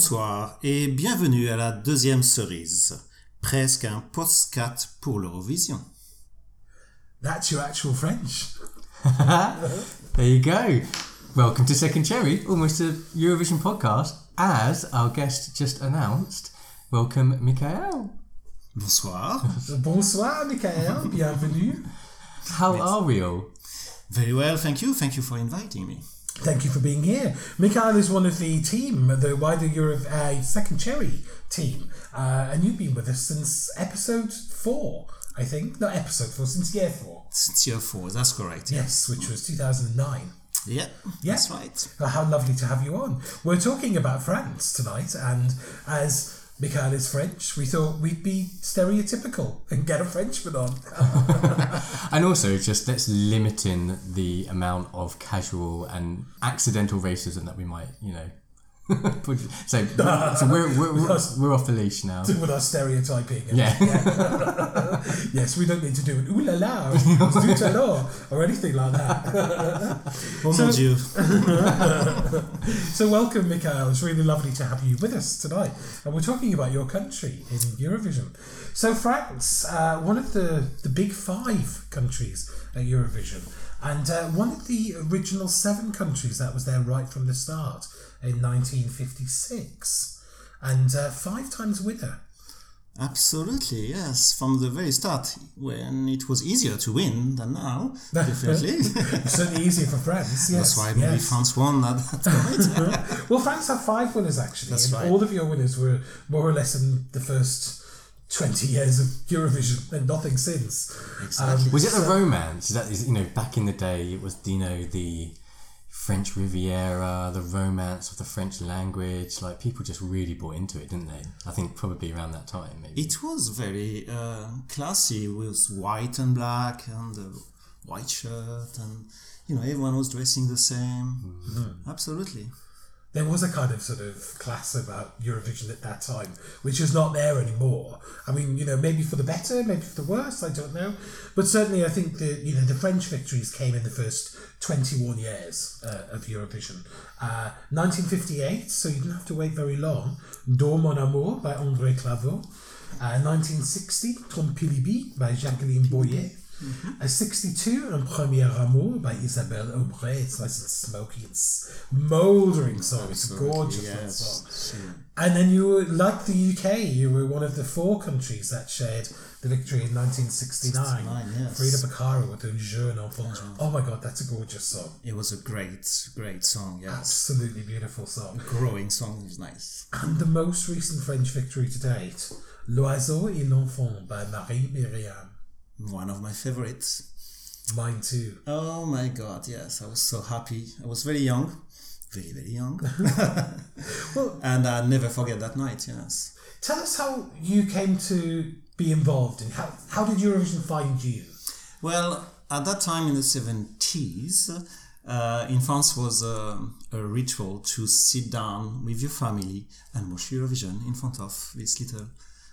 Bonsoir et bienvenue à la deuxième cerise, presque un postcat pour l'Eurovision. That's your actual French. there you go. Welcome to Second Cherry, almost a Eurovision podcast. As our guest just announced, welcome Michael. Bonsoir. Bonsoir, Michael. Bienvenue. How are we all? Very well, thank you. Thank you for inviting me. Thank you for being here. Mikhail is one of the team, the wider Europe uh, Second Cherry team, uh, and you've been with us since episode four, I think. Not episode four, since year four. Since year four, that's correct. Yes, which was 2009. Yeah, Yeah. that's right. How lovely to have you on. We're talking about France tonight, and as Mikhail is French, we thought we'd be stereotypical and get a Frenchman on. And also, just let's limit in the amount of casual and accidental racism that we might, you know. put- so, so we're, we're, we're, we're off the leash now. with our stereotyping. and- Yeah. Yes, we don't need to do an ooh la la, or or anything like that. Oh So- mon dieu. so, welcome, Mikhail. It's really lovely to have you with us tonight. And we're talking about your country in Eurovision. So, France, uh, one of the, the big five countries at Eurovision, and uh, one of the original seven countries that was there right from the start in 1956, and uh, five times winner. Absolutely, yes. From the very start, when it was easier to win than now, definitely. Certainly easier for France. Yes, That's why maybe yes. France won at that point. Well, France have five winners actually, That's and right. all of your winners were more or less in the first twenty years of Eurovision, and nothing since. Exactly. Was it the romance? Is that is you know back in the day it was you know the French Riviera, the romance of the French language. Like people just really bought into it, didn't they? I think probably around that time. Maybe. It was very uh, classy with white and black and the white shirt and you know everyone was dressing the same. Absolutely. There was a kind of sort of class about Eurovision at that time, which is not there anymore. I mean, you know, maybe for the better, maybe for the worse, I don't know. But certainly, I think that you know the French victories came in the first twenty-one years uh, of Eurovision. Uh, 1958, so you didn't have to wait very long. Dors mon amour by André Claveau. Uh, 1960, Tom Pillibi by Jacqueline Boyer. Uh, 62, Un Premier Amour by Isabelle Aubret. It's nice and smoky It's mouldering song. It's a gorgeous. Yes. And then you were, like the UK, you were one of the four countries that shared the victory in 1969. 69, yes. Frida Boccara with Un Jeune Enfant. Oh my god, that's a gorgeous song. It was a great, great song. Yes. Absolutely beautiful song. Growing song is nice. And the most recent French victory to date, L'Oiseau et l'Enfant by Marie Myriam. One of my favorites. Mine too. Oh my god, yes. I was so happy. I was very young. Very, very young. well, and I never forget that night, yes. Tell us how you came to be involved and how how did Eurovision find you? Well, at that time in the 70s, uh, in France was a, a ritual to sit down with your family and watch Eurovision in front of this little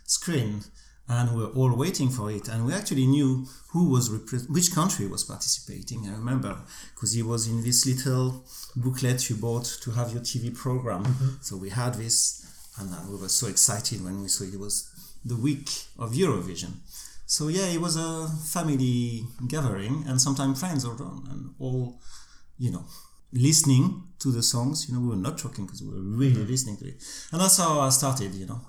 screen. And we were all waiting for it. And we actually knew who was, repre- which country was participating. I remember because it was in this little booklet you bought to have your TV program. So we had this, and uh, we were so excited when we saw it was the week of Eurovision. So yeah, it was a family gathering, and sometimes friends are and all, you know, listening to the songs. You know, we were not talking because we were really listening to it, and that's how I started. You know,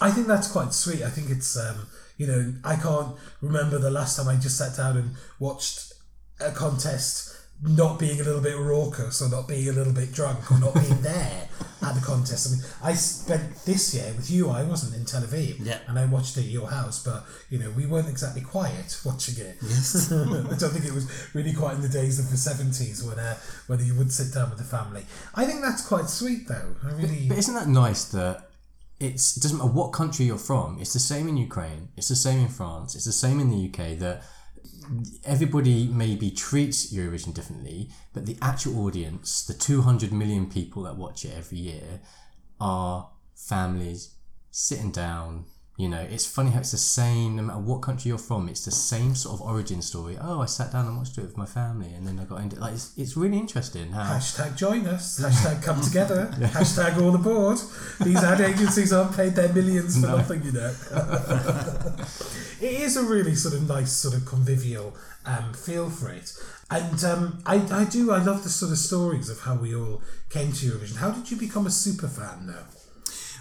I think that's quite sweet. I think it's um, you know I can't remember the last time I just sat down and watched a contest not being a little bit raucous or not being a little bit drunk or not being there at the contest. I mean, I spent this year with you. I wasn't in Tel Aviv, Yeah. and I watched it at your house, but you know we weren't exactly quiet watching it. Yes. I don't think it was really quite in the days of the seventies when uh, when you would sit down with the family. I think that's quite sweet, though. I really. But isn't that nice that it's it doesn't matter what country you're from. It's the same in Ukraine. It's the same in France. It's the same in the UK. That everybody maybe treats Eurovision differently, but the actual audience, the 200 million people that watch it every year, are families sitting down You know, it's funny how it's the same, no matter what country you're from, it's the same sort of origin story. Oh, I sat down and watched it with my family, and then I got into like it's, it's really interesting how Hashtag join us. Hashtag come together. Hashtag all aboard. These ad agencies aren't paid their millions for nothing, you know. it is a really sort of nice, sort of convivial um, feel for it. And um, I, I do, I love the sort of stories of how we all came to Eurovision. How did you become a super fan now?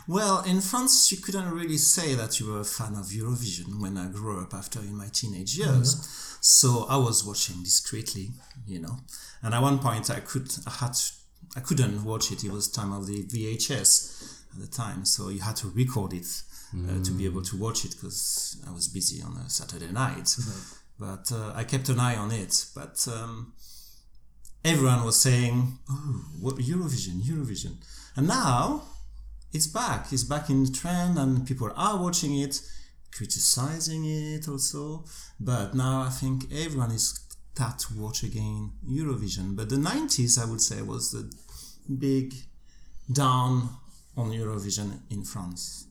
Well, in France, you couldn't really say that you were a fan of Eurovision when I grew up after in my teenage years. So I was watching discreetly, you know. And at one point, I could, I had, to, I couldn't watch it. It was time of the VHS at the time, so you had to record it uh, to be able to watch it because I was busy on a Saturday night. But uh, I kept an eye on it. But um, everyone was saying, "Oh, what Eurovision, Eurovision," and now it's back. It's back in trend, and people are watching it, criticizing it also. But now I think everyone is start to watch again Eurovision. But the '90s, I would say, was the big down on Eurovision in France.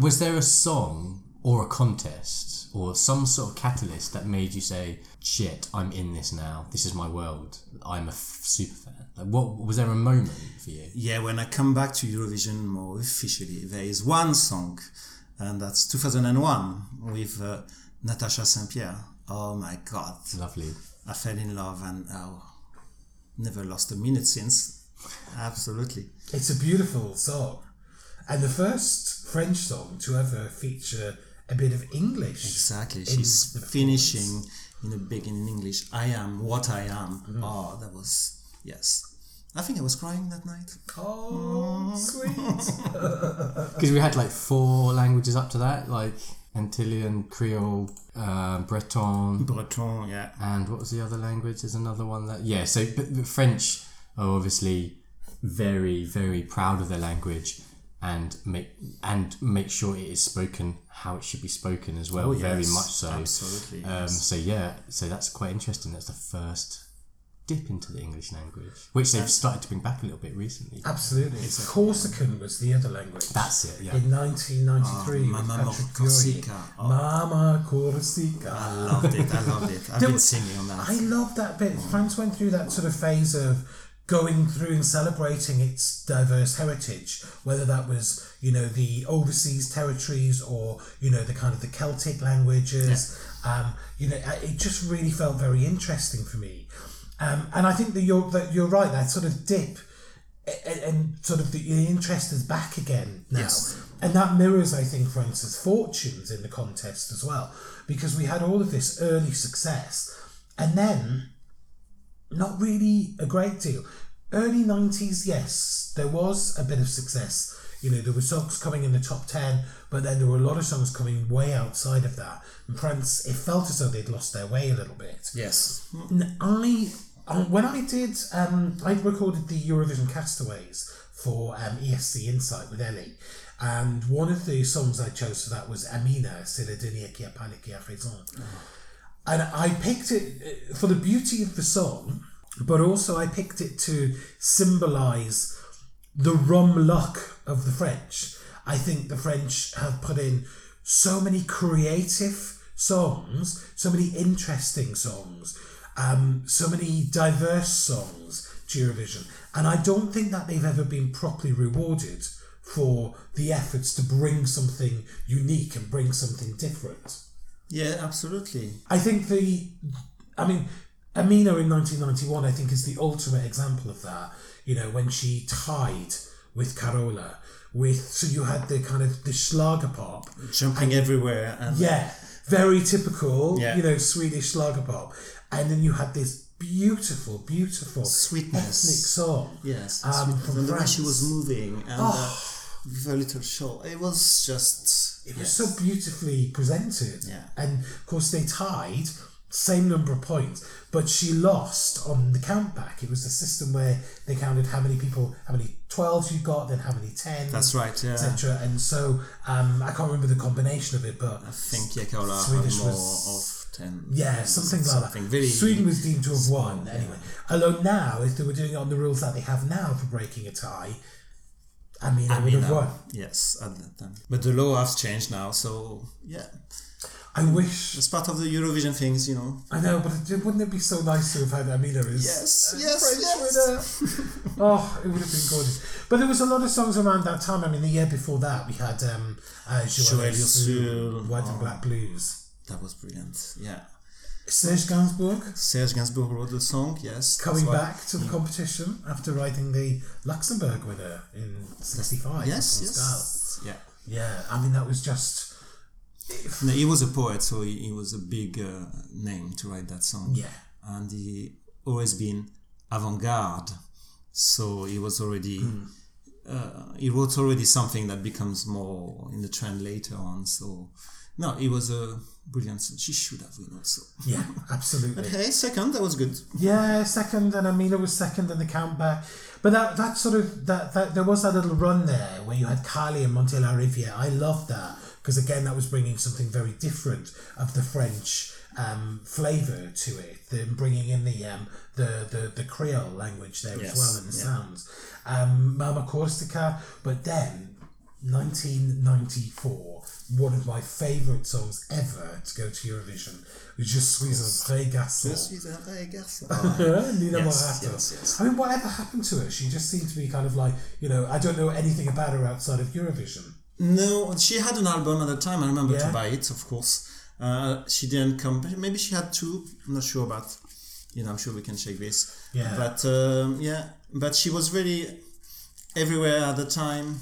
Was there a song or a contest or some sort of catalyst that made you say, "Shit, I'm in this now. This is my world. I'm a f- super fan." Like, what was there a moment for you? Yeah, when I come back to Eurovision more officially, there is one song, and that's 2001 with uh, Natasha St-Pier. Oh my God, Lovely. I fell in love and oh, never lost a minute since. Absolutely. It's a beautiful song. And the first French song to ever feature a bit of English. Exactly. She's finishing in a big in English. I am what I am. Mm-hmm. Oh, that was yes. I think I was crying that night. Oh, sweet. Because we had like four languages up to that, like Antillean, Creole, uh, Breton, Breton, yeah. and what was the other language? There's another one that yeah. So but the French are obviously very very proud of their language and make and make sure it is spoken how it should be spoken as well. Oh, very much so. absolutely, Um, yes. So yeah, so that's quite interesting. That's the first dip into the English language, which they've started to bring back a little bit recently. Absolutely. Corsican was the other language. That's it. Yeah. in 1993 Oh, with Mama Patrick Corsica. Oh. Mama Corsica. I loved it. I loved it. I've There been was- singing on that. I love that bit. France went through that sort of phase of going through and celebrating its diverse heritage, whether that was, you know, the overseas territories or, you know, the kind of the Celtic languages. Um, you know, it just really felt very interesting for me. Um, and I think that you're that you're right. That sort of dip and, and sort of the, the interest is back again now. Yes. And that mirrors, I think, France's fortunes in the contest as well, because we had all of this early success, and then not really a great deal. Early 90s, yes, there was a bit of success. You know, there were songs coming in the top 10, but then there were a lot of songs coming way outside of that. And France, it felt as though they'd lost their way a little bit. yes. I um, when I did um, I recorded the Eurovision Castaways for um, ESC Insight with Ellie, and one of the songs I chose for that was Amina, c'est le dernier qui a parlé qui a raison, and I picked it uh, for the beauty of the song, but also I picked it to symbolise the rum luck of the French. I think the French have put in so many creative songs, so many interesting songs, um, so many diverse songs to Eurovision. And I don't think that they've ever been properly rewarded for the efforts to bring something unique and bring something different. Yeah, absolutely. I think the, I mean, Amina in 1991, I think, is the ultimate example of that. You know, when she tied with Carola, with so you had the kind of the Schlager pop, Jumping everywhere and yeah, very typical, Yeah. you know, Swedish Schlager pop, and then you had this beautiful, beautiful Sweetness. ethnic song. Yes, Um, from and the way she was moving and uh, with a little show. It was just It was so beautifully presented. Yeah. And of course, they tied, same number of points, but she lost on the count back. It was a system where they counted how many people, how many 12s you got, then how many 10s. That's right, yeah. Etc. And so um, I can't remember the combination of it, but I think had Swedish more was- of ten. yeah, something like something that. very Sweden was deemed to have won yeah. anyway. Although now, if they were doing it on the rules that they have now for breaking a tie, I mean, I would have won. Yes, at that time. But the law has changed now, so yeah, I wish. it's part of the Eurovision things, you know. I know, but it, wouldn't it be so nice to have had Amina as Yes, yes, French yes. winner? oh, it would have been gorgeous. But there was a lot of songs around that time. I mean, the year before that, we had um, uh, Joëlle Joëlle Ursull, Ursull. White and Oh. Black Blues. That was brilliant. Yeah. Serge Gainsbourg Serge Gainsbourg wrote the song, yes. coming back to the competition after writing the Luxembourg winner in '65. Yes, yes. Yeah. Yeah, I mean that was just he was a poet, so he, he was a big uh, name to write that song. yeah. And he always been avant-garde, so he was already Hmm. uh, he wrote already something that becomes more in the trend later on. So no, it was a brilliant. song. She should have won also. Yeah, absolutely. okay, second, that was good. Yeah, second, and Amina was second in the countback. But that that sort of that, that there was that little run there where you had Kali and Monte La Riviere. I loved that because again, that was bringing something very different of the French um, flavour to it. Them bringing in the um, the, the the Creole language there as well and the yeah. sounds. Um, Mama Corsica, but then 1994, one of my favourite songs ever to go to Eurovision was Je suis un vrai garçon. Je suis un vrai garçon. Nina Yes, Morato. yes, yes. I mean, whatever happened to her? She just seemed to be kind of like, you know, I don't know anything about her outside of Eurovision. No, she had an album at the time. I remember Yeah. to buy it, of course. Uh, she didn't come. Maybe she had two. I'm not sure about. You know, I'm sure we can check this. Yeah. But um, yeah, but she was really everywhere at the time.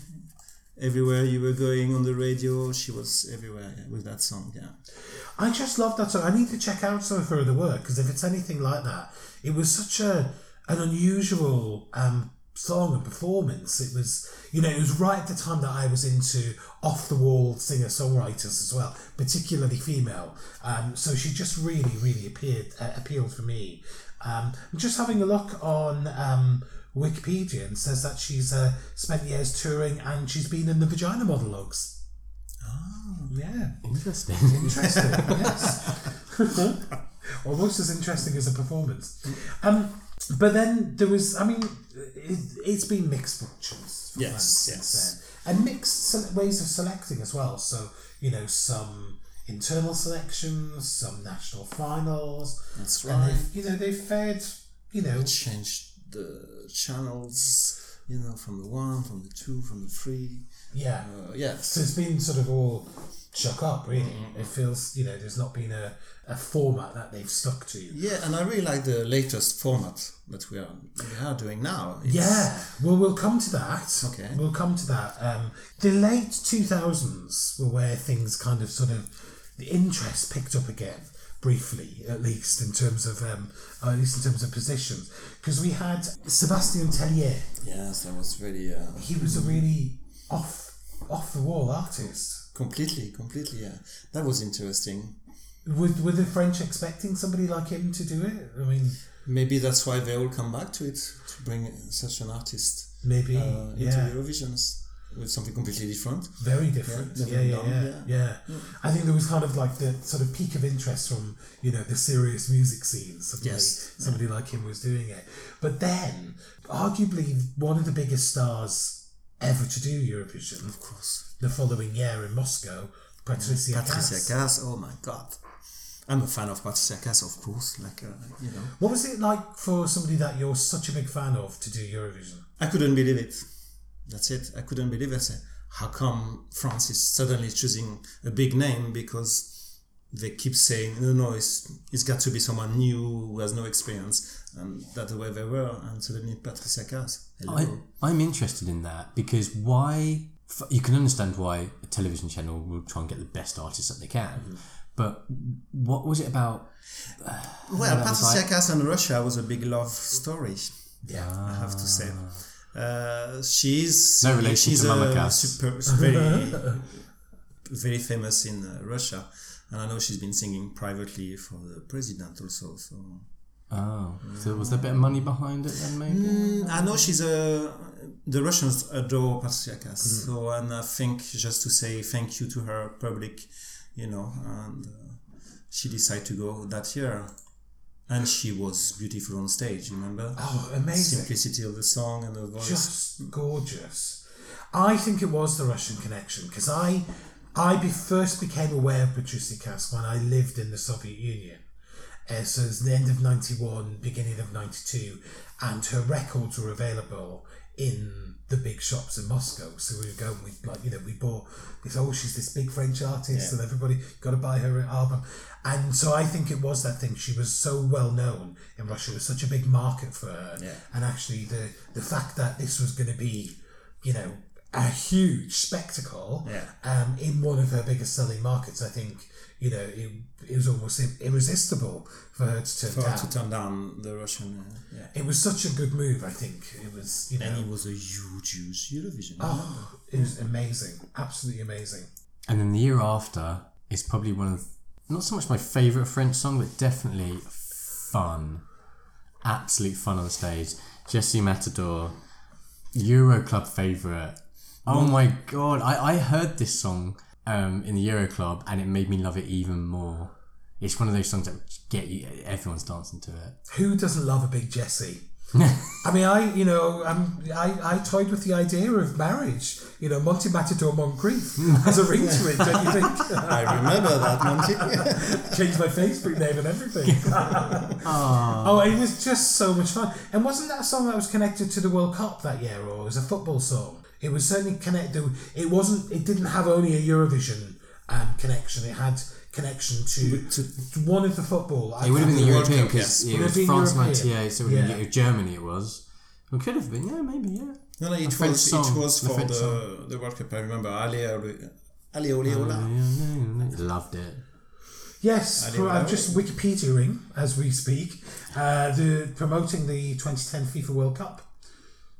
Everywhere you were going on the radio, she was everywhere yeah, with that song. Yeah. I just love that song. I need to check out some of her other work because if it's anything like that, it was such a an unusual um, song and performance. It was, you know, it was right at the time that I was into off the wall singer songwriters as well, particularly female. Um, so she just really, really appeared uh, appealed for me. Um, I'm just having a look on um, Wikipedia and says that she's uh, spent years touring and she's been in the Vagina Monologues. Oh, yeah. Interesting. Interesting, yes. Almost as interesting as a performance. Um, but then there was, I mean, it, it's been mixed fortunes. for Yes, yes. then. And mixed ways of selecting as well. So, you know, some internal selections, some national finals. That's And right. they've, you know, they've fared, you know, Changed the channels. You know, from the one, from the two, from the three. yeah. Uh, yes. So it's been sort of all shook up, really. Mm-hmm. It feels, you know, there's not been a, a format that they've stuck to. Yeah, and I really like the latest format that we are we are doing now. It's- Yeah, well, we'll come to that. Okay. We'll come to that. Um, the late 2000s were where things kind of sort of, the interest picked up again, briefly, at least, in terms of, um, uh, at least in terms of positions. Because we had Sebastian Tellier. Yes, that was really uh, He was a really off, off the wall artist. Completely, completely. Yeah, that was interesting. Were, were the French expecting somebody like him to do it? I mean, Maybe that's why they all come back to it to bring such an artist maybe, uh, into yeah. Eurovisions with something completely different. Very different. Yeah, Yeah, yeah, yeah, yeah, yeah. I think there was kind of like the sort of peak of interest from you know the serious music scene. Suddenly, Yes. somebody like him was doing it. But then, arguably, one of the biggest stars ever to do Eurovision, Of course. The following year in Moscow, Patricia Patricia Kaas. Kaas, oh my god. I'm a fan of Patricia Kaas, of course. Like, uh, you know. What was it like for somebody that you're such a big fan of to do Eurovision? I couldn't believe it. That's it. I couldn't believe it. I said, how come France is suddenly choosing a big name because they keep saying, no, no, it's, it's got to be someone new who has no experience. And that's the way they were. And suddenly Patricia Kaas. Hello. I, I'm interested in that because why? You can understand why a television channel will try and get the best artists that they can, but what was it about? well, that was Patricia like- and Russia was a big love story. Yeah. I have to say. Uh, she's No relation she's to Mama Cass. super, very very famous in uh, Russia, and I know she's been singing privately for the president also. So Oh, so was there a bit of money behind it then? Maybe. Mm, I know she's a the Russians adore Patricia Kaas. So and I think just to say thank you to her public, you know, and uh, she decided to go that year. And she was beautiful on stage, you remember? Oh, amazing. Simplicity of the song and the voice. just gorgeous. I think it was the Russian connection because I, I be, first became aware of Patricia Kaas when I lived in the Soviet Union. Uh, so it was the end of 91, beginning of 92, and her records were available in the big shops in Moscow. So we would go and we like you know we bought this oh she's this big French artist and everybody got to buy her album. And so I think it was that thing. She was so well known in Russia. It was such a big market for her. Yeah. And actually the the fact that this was going to be, you know, a huge spectacle Yeah. um, in one of her biggest selling markets, I think, you know, it, it was almost irresistible for her to turn For down. to turn down the Russian, uh, yeah. It was such a good move, I think. It was, you know, And it was a huge, huge Eurovision. oh, it was amazing, absolutely amazing. And then the year after is probably one of not so much my favourite French song, but definitely fun. Absolute fun on the stage. Jessy Matador, Euro Club favourite. Oh my god, I, I heard this song um, in the Euro Club and it made me love it even more. It's one of those songs that get you, everyone's dancing to it. Who doesn't love a big Jessy? I mean, I, you know, um, I, I toyed with the idea of marriage. You know, Monty Matador Moncrief has a ring to it, don't you think? I remember that, Monty. Changed my Facebook name and everything. oh, it was just so much fun. And wasn't that a song that was connected to the World Cup that year, or it was a football song? It was certainly connected. It wasn't. It didn't have only a Eurovision um, connection. It had connection to, To- to one of the football. It would have been the The European because yes. it was France European. 98, so it would have Yeah. been Germany it was. It could have been, yeah, maybe, yeah. No, no, it French was, song, it was for French the, the World Cup. I remember. Ali, Ali, Ali, Oli, Ola. Loved it. Yes, for, I'm know. just Wikipediaing as we speak. Uh, the promoting the 2010 FIFA World Cup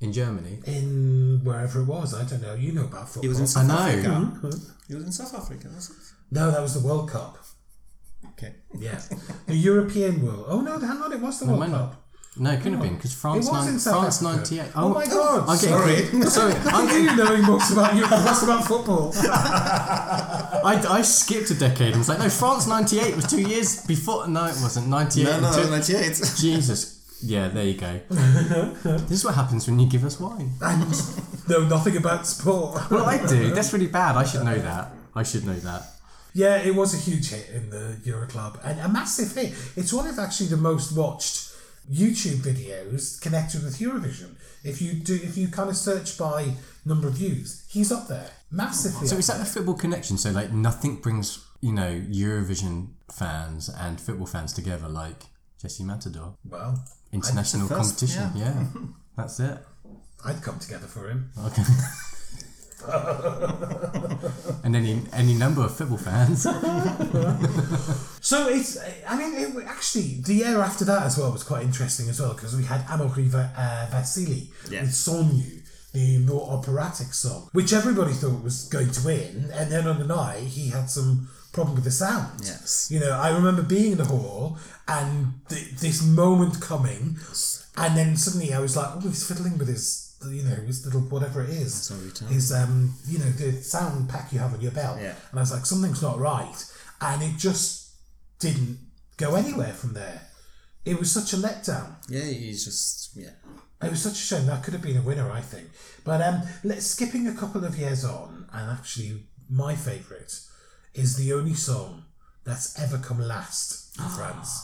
In Germany. in wherever it was. I don't know. You know about football. It was in South I South know. Africa. Mm-hmm. It was in South Africa, no, that was the World Cup. Okay. Yeah, the European World. Oh no, hang on, it was the World Cup. not. No, it couldn't have been because It France, was nine, in South France Africa. 98. Oh, my oh, God! I'm getting- Sorry. sorry, I'm Look at you knowing most about you, most about football. I, I skipped a decade and was like, no, France 98 was two years before. No, it wasn't. 98. No, no, until- 98. Jesus. Yeah, there you go. this is what happens when you give us wine. and know nothing about sport. Well, I do. That's really bad. I should know that. I should know that. Yeah, it was a huge hit in the Euro Club and a massive hit. It's one of actually the most watched YouTube videos connected with Eurovision. If you do, if you kind of search by number of views, he's up there massively. So is that the football connection? So like nothing brings you know Eurovision fans and football fans together like Jessy Matador. well? International first, competition. Yeah. that's it. I'd come together for him. Okay. and any any number of football fans. So it's, I mean, it, actually, the year after that as well was quite interesting as well because we had Amaury Va- uh, Vassili Yeah. with Sognu, the more operatic song, which everybody thought was going to win, and then on the night he had some problem with the sound. Yes. You know, I remember being in the hall and th- this moment coming, and then suddenly I was like, oh, he's fiddling with his, you know, his little whatever it is. His, um, you know, the sound pack you have on your belt. Yeah. And I was like, something's not right. And it just didn't go anywhere from there. It was such a letdown. Yeah, he's just yeah. It was such a shame. That could have been a winner, I think. But um, let's skipping a couple of years on, and actually, my favourite is the only song that's ever come last in ah. France.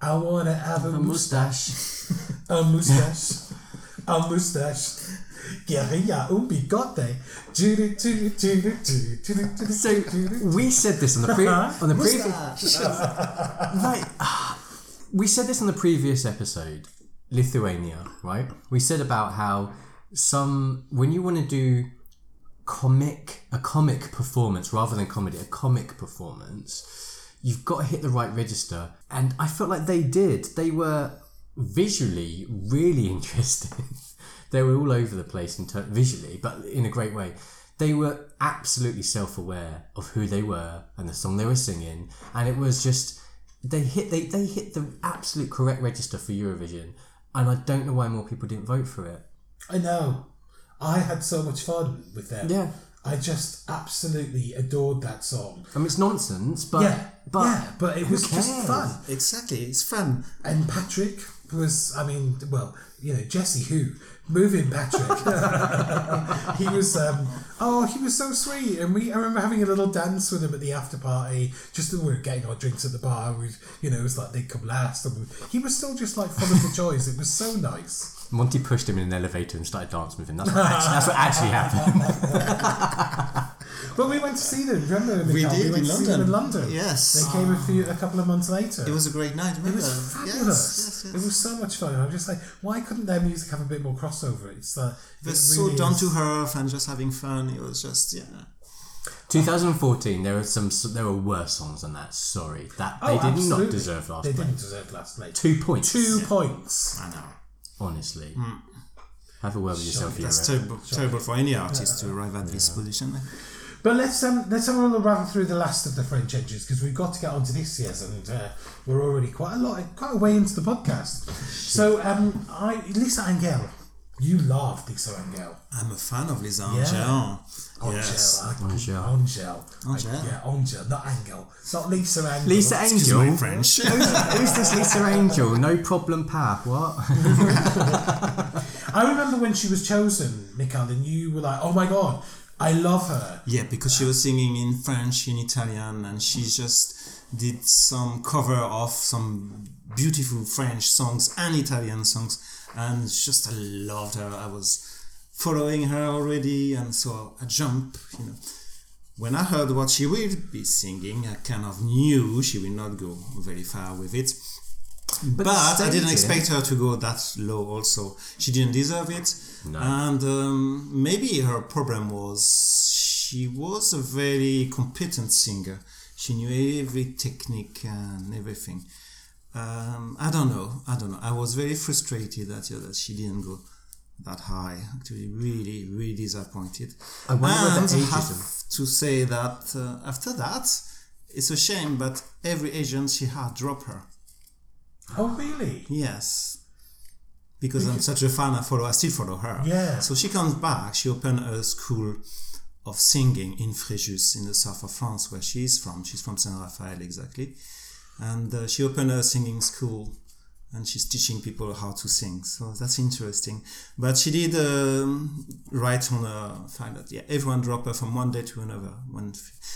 I wanna have a, A moustache, moustache. a moustache, a moustache. Guerilla un bigote. So we said this on the pre- on the previous right. We said this on the previous episode, Lithuania, right? We said about how some when you want to do comic a comic performance rather than comedy, a comic performance, you've got to hit the right register. And I felt like they did. They were visually really interesting. they were all over the place in ter- visually, but in a great way. They were absolutely self-aware of who they were and the song they were singing, and it was just they hit they, they hit the absolute correct register for Eurovision, and I don't know why more people didn't vote for it. I know. I had so much fun with them. Yeah. I just absolutely adored that song. I mean, it's nonsense, but yeah, but yeah, but it who was just fun. Exactly, it's fun. And Patrick, was, I mean, well, you know, Jesse Who, moving Patrick. he was, um, oh, he was so sweet, and we. I remember having a little dance with him at the after party. Just when we were getting our drinks at the bar, we, you know, it was like they'd come last, and we, he was still just like full of the joys. It was so nice. Monty pushed him in an elevator and started dancing with him. That's what actually, that's what actually happened. But we went to see them. Remember, We Mikhail? did went in to see them in London. London. Yes. they came a few a couple of months later. It was a great night. It was fabulous. yes, yes. It was so much fun. I'm just like, why couldn't their music have a bit more crossover? It's uh, It was it so really down is- to earth and just having fun. It was just yeah. 2014. There were some. There were worse songs than that. Sorry, that Oh, they did not deserve last They place. didn't deserve last place. Two points. Two points. I know. Honestly, have a word with yourself, That's Euro. terrible, terrible for any artist to arrive at this position. But let's um, let's have a little rattle through the last of the French edges because we've got to get onto this year's and uh, we're already quite a lot, quite a way into the podcast. So, um, I Lisa Angell, you love Lisa Angell. I'm a fan of Lisa Yeah. Angel. Angel, Yes. I- Angel. Angel, Angel. Like, yeah, Angel, not Angel, not Lisa Angel. Lisa Excuse Angel. my French. Who's this Lisa Angel? No problem, pap. What? I remember when she was chosen, Mikhail, and you were like, "Oh my god, I love her." Yeah, because she was singing in French, in Italian, and she just did some cover of some beautiful French songs and Italian songs, and just I loved her. I was following her already, and so I jump, You know, when I heard what she will be singing, I kind of knew she will not go very far with it. But, I didn't expect her to go that low. Also, she didn't deserve it, No. and um, maybe her problem was she was a very competent singer. She knew every technique and everything. Um, I don't know. I don't know. I was very frustrated that that she didn't go that high. Actually, really, really disappointed. I wonder and ageism- have to say that uh, after that, it's a shame, but every agent she had dropped her. Oh really? Yes. Because I'm such a fan, I follow. I still follow her. Yeah. So she comes back. She opened a school of singing in Fréjus, in the south of France, where she is from. She's from Saint Raphael, exactly. And uh, she opened a singing school, and she's teaching people how to sing. So that's interesting. But she did um, write on a fact that yeah, everyone dropped her from one day to another. One,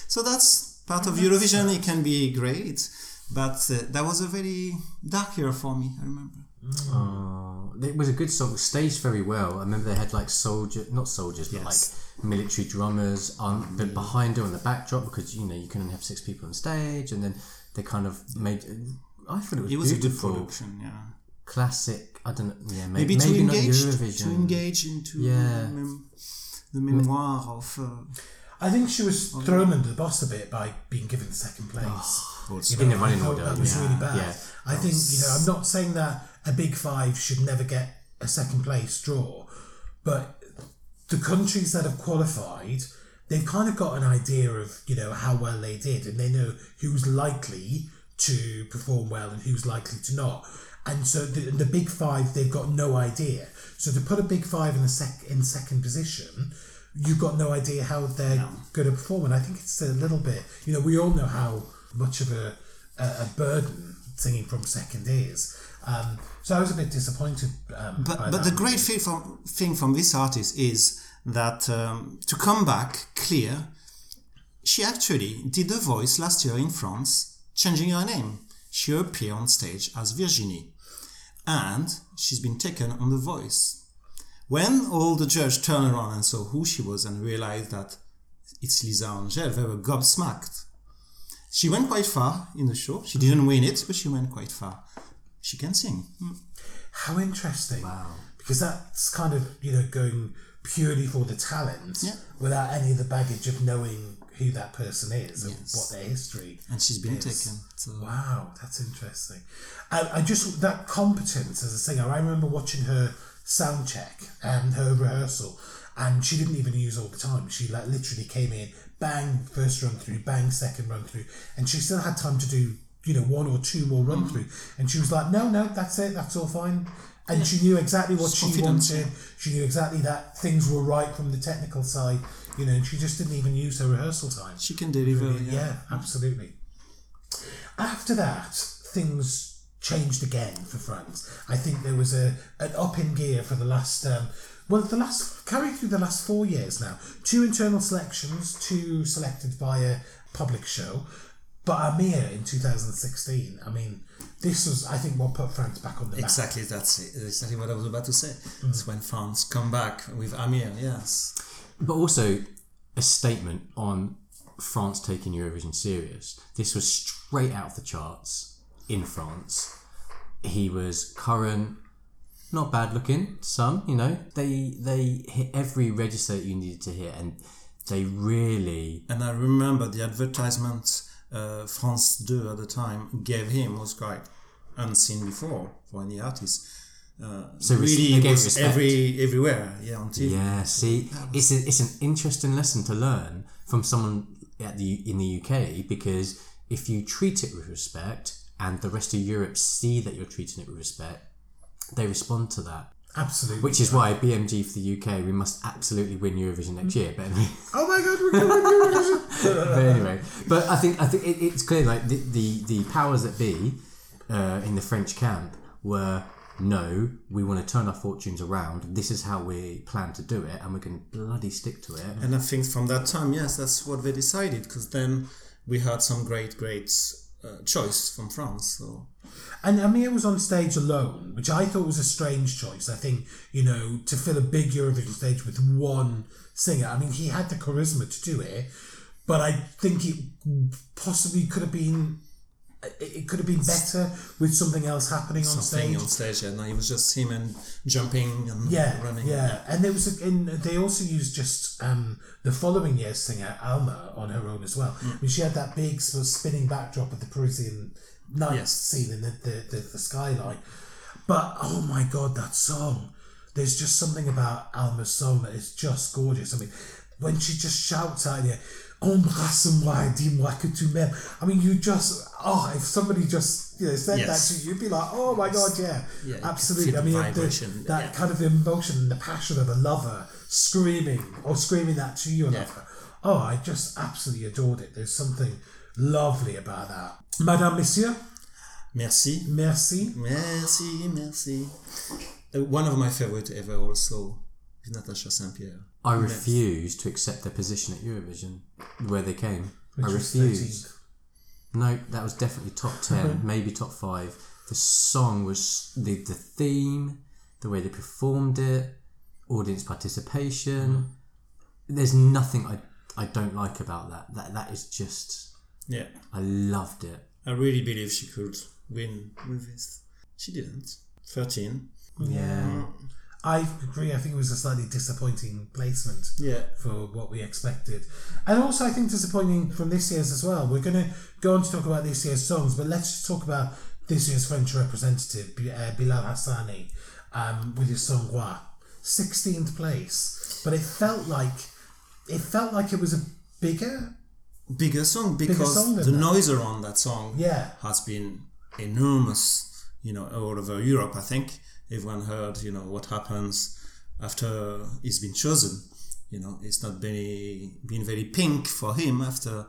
so that's part of Eurovision. It can be great, but uh, that was a very dark year for me. I remember. Oh, it was a good song. Staged very well. I remember they had like soldier, not soldiers, but Yes. like military drummers on, but behind her on the backdrop because you know you can only have six people on stage, and then they kind of made. I thought it was, It was a good beautiful, production, yeah. classic. I don't know. Yeah, may, Maybe, maybe, to not engage Eurovision. to engage into Yeah. the, mem- the memoir of. Uh, I think she was thrown under the bus a bit by being given the second place. also. You In know, the running I thought order, that was yeah, really bad. yeah. I think you know I'm not saying that a big five should never get a second place draw, but the countries that have qualified, they've kind of got an idea of you know how well they did, and they know who's likely to perform well and who's likely to not. And so the, the big five, they've got no idea. So to put a big five in a sec in second position, you've got no idea how they're going to perform. And I think it's a little bit, you know, we all know how much of a, a, a burden singing from second is. Um, so I was a bit disappointed. Um, But, but that. the great thing from, thing from this artist is that um, to come back clear, she actually did the voice last year in France, changing her name. She appeared on stage as Virginie, and she's been taken on the voice. When all the judges turned around and saw who she was and realized that it's Lisa Angell, they were gobsmacked. She went quite far in the show. She didn't win it, but she went quite far. She can sing. Hmm. How interesting. Wow. Because that's kind of, you know, going purely for the talent Yeah. without any of the baggage of knowing who that person is and what their history And she's been is. taken. So. Wow, that's interesting. I, I just, that competence as a singer, I remember watching her sound check and her rehearsal, and she didn't even use all the time. She like literally came in, bang, first run through, bang, second run through, and she still had time to do, you know, one or two more run mm-hmm. through. And she was like, no, no, that's it, that's all fine. And she knew exactly what she wanted. She knew exactly that things were right from the technical side, you know, she just didn't even use her rehearsal time. She can do It, yeah, Yeah. absolutely. After that, things changed again for France. I think there was a an up in gear for the last um, well the last carried through the last four years now. Two internal selections, two selected via public show. But Amir in 2016, I mean, this was I think what put France back on the map. Exactly, that's it. exactly what I was about to say. Mm. It's when France come back with Amir, yes. But also a statement on France taking Eurovision serious. This was straight out of the charts in France. He was current, not bad looking. Some, you know, they they hit every register you needed to hit, and they really And I remember the advertisement uh, France 2 at the time gave him was quite unseen before for any artist. Uh, So really, they it gave was respect. every everywhere, yeah, on TV. Yeah, see, it's a, it's an interesting lesson to learn from someone at the in the UK because if you treat it with respect and the rest of Europe see that you're treating it with respect, they respond to that. Absolutely. Which is why BMG for the UK, we must absolutely win Eurovision next year. But anyway, oh my god, we're going to win Eurovision. but anyway, but I think I think it, it's clear like the, the the powers that be uh, in the French camp were no, we want to turn our fortunes around. This is how we plan to do it, and we're going to bloody stick to it. And I think from that time, yes, that's what they decided because then we had some great, great uh, choice from France. So And Amir was on stage alone, which I thought was a strange choice. I think, you know, to fill a big Eurovision stage with one singer, I mean, he had the charisma to do it, but I think it possibly could have been. It could have been better with something else happening on stage. something stage. on stage, yeah. No, it was just him and jumping and Yeah, running. yeah, and there was a, and they also used just um, the following year's singer Alma on her own as well. Hmm. I mean, she had that big sort of spinning backdrop of the Parisian night Yes. scene in the, the, the, the skyline. But oh my god, that song! There's just something about Alma's song that is just gorgeous. I mean, when she just shouts out there, "Embrasse-moi, dis-moi que tu m'aimes." I mean, you just oh, if somebody just you know said Yes. that to you, you'd be like, "Oh my god, yeah, Yeah, absolutely." I mean, the- that yeah. kind of emotion and the passion of a lover screaming or screaming that to your lover. Oh, I just absolutely adored it. There's something lovely about that. Madame, Monsieur, Merci. merci. Merci, merci. Uh, one of my favorite ever also is Natasha St-Pier. I refuse to accept their position at Eurovision, where they came. I refuse. No, that was definitely top 10, maybe top 5. The song was the, the theme, the way they performed it, audience participation. Mm-hmm. There's nothing I, I don't like about that. That That is just, Yeah, I loved it. I really believe she could win with this. She didn't. 13. Yeah. Mm. I agree. I think it was a slightly disappointing placement Yeah. for what we expected. And also, I think disappointing from this year's as well. We're going to go on to talk about this year's songs, but let's just talk about this year's French representative, uh, Bilal Hassani, um, with his song Roi. 16th place. But it felt like it felt like it was a bigger Bigger song because song the that. noise around that song Yeah. has been enormous, you know, all over Europe, I think. Everyone heard, you know, what happens after he's been chosen. You know, it's not very, been very pink for him after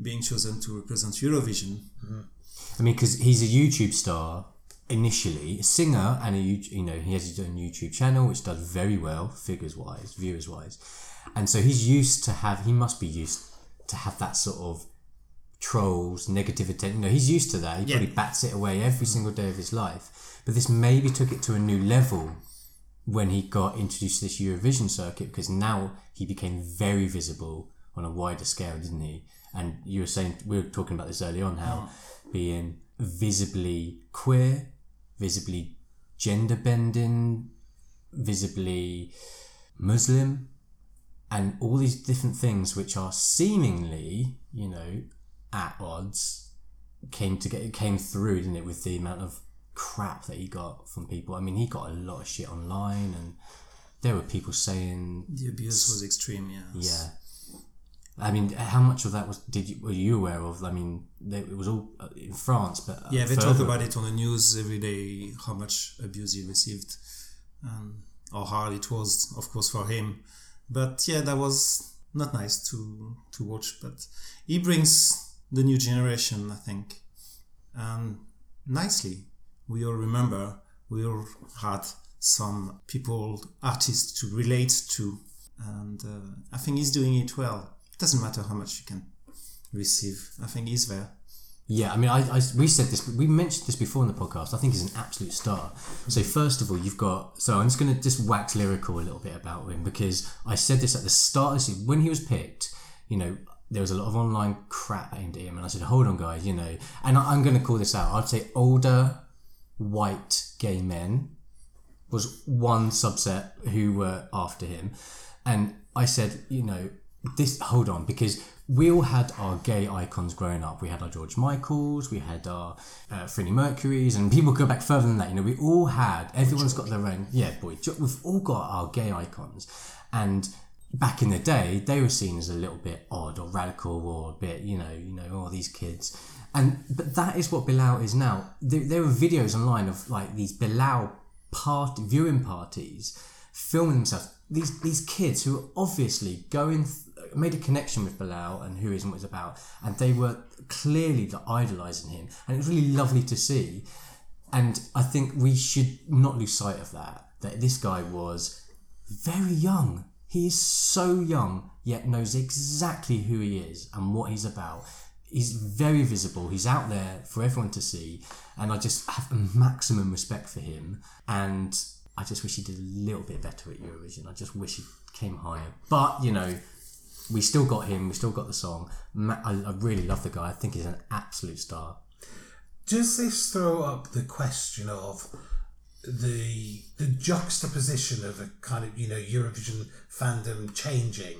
being chosen to represent Eurovision. I mean, because he's a YouTube star initially, a singer, and a you know he has his own YouTube channel which does very well, figures wise, viewers wise, and so he's used to have. He must be used to have that sort of trolls, negativity. You know, he's used to that. He Yeah. probably bats it away every mm. single day of his life. But this maybe took it to a new level when he got introduced to this Eurovision circuit because now he became very visible on a wider scale, didn't he? And you were saying we were talking about this early on how mm. being visibly queer, visibly gender bending, visibly Muslim, and all these different things which are seemingly, you know, at odds, came to get it came through, didn't it, with the amount of crap that he got from people. I mean, he got a lot of shit online, and there were people saying, The abuse was extreme, Yeah. yeah. I mean, how much of that was did you were you aware of? I mean, they, it was all uh, in France, but uh, Yeah, they talk about it on the news every day, how much abuse he received, um, or hard it was, of course, for him. But yeah, that was not nice to to watch. But he brings the new generation, I think, And nicely. we all remember, we all had some people, artists to relate to, and uh, I think he's doing it well. It doesn't matter how much you can receive. I think he's there. Yeah, I mean, I, I we said this, we mentioned this before in the podcast. I think he's an absolute star. So first of all, you've got. So I'm just going to just wax lyrical a little bit about him because I said this at the start. When he was picked, you know, there was a lot of online crap aimed at him, and I said, "Hold on, guys, you know." And I, I'm going to call this out. I'd say older white gay men was one subset who were after him, and I said, you know, this. Hold on, because we all had our gay icons growing up. We had our George Michaels, we had our uh, Freddie Mercury's, and people go back further than that. You know, we all had. Everyone's got their own. Yeah, boy, we've all got our gay icons, and back in the day, they were seen as a little bit odd or radical or a bit, you know, you know, all these kids. And but that is what Bilal is now. There, there are videos online of like these Bilal part viewing parties filming themselves. These these kids who are obviously going made a connection with Bilal and who is and what he's about, and they were clearly like, idolizing him, and it was really lovely to see. And I think we should not lose sight of that. That this guy was very young. He is so young, yet knows exactly who he is and what he's about. He's very visible. He's out there for everyone to see, and I just have maximum respect for him. And I just wish he did a little bit better at Eurovision. I just wish he came higher. But you know, we still got him. We still got the song. I really love the guy. I think he's an absolute star. Does this throw up the question of the the juxtaposition of a kind of you know Eurovision fandom changing,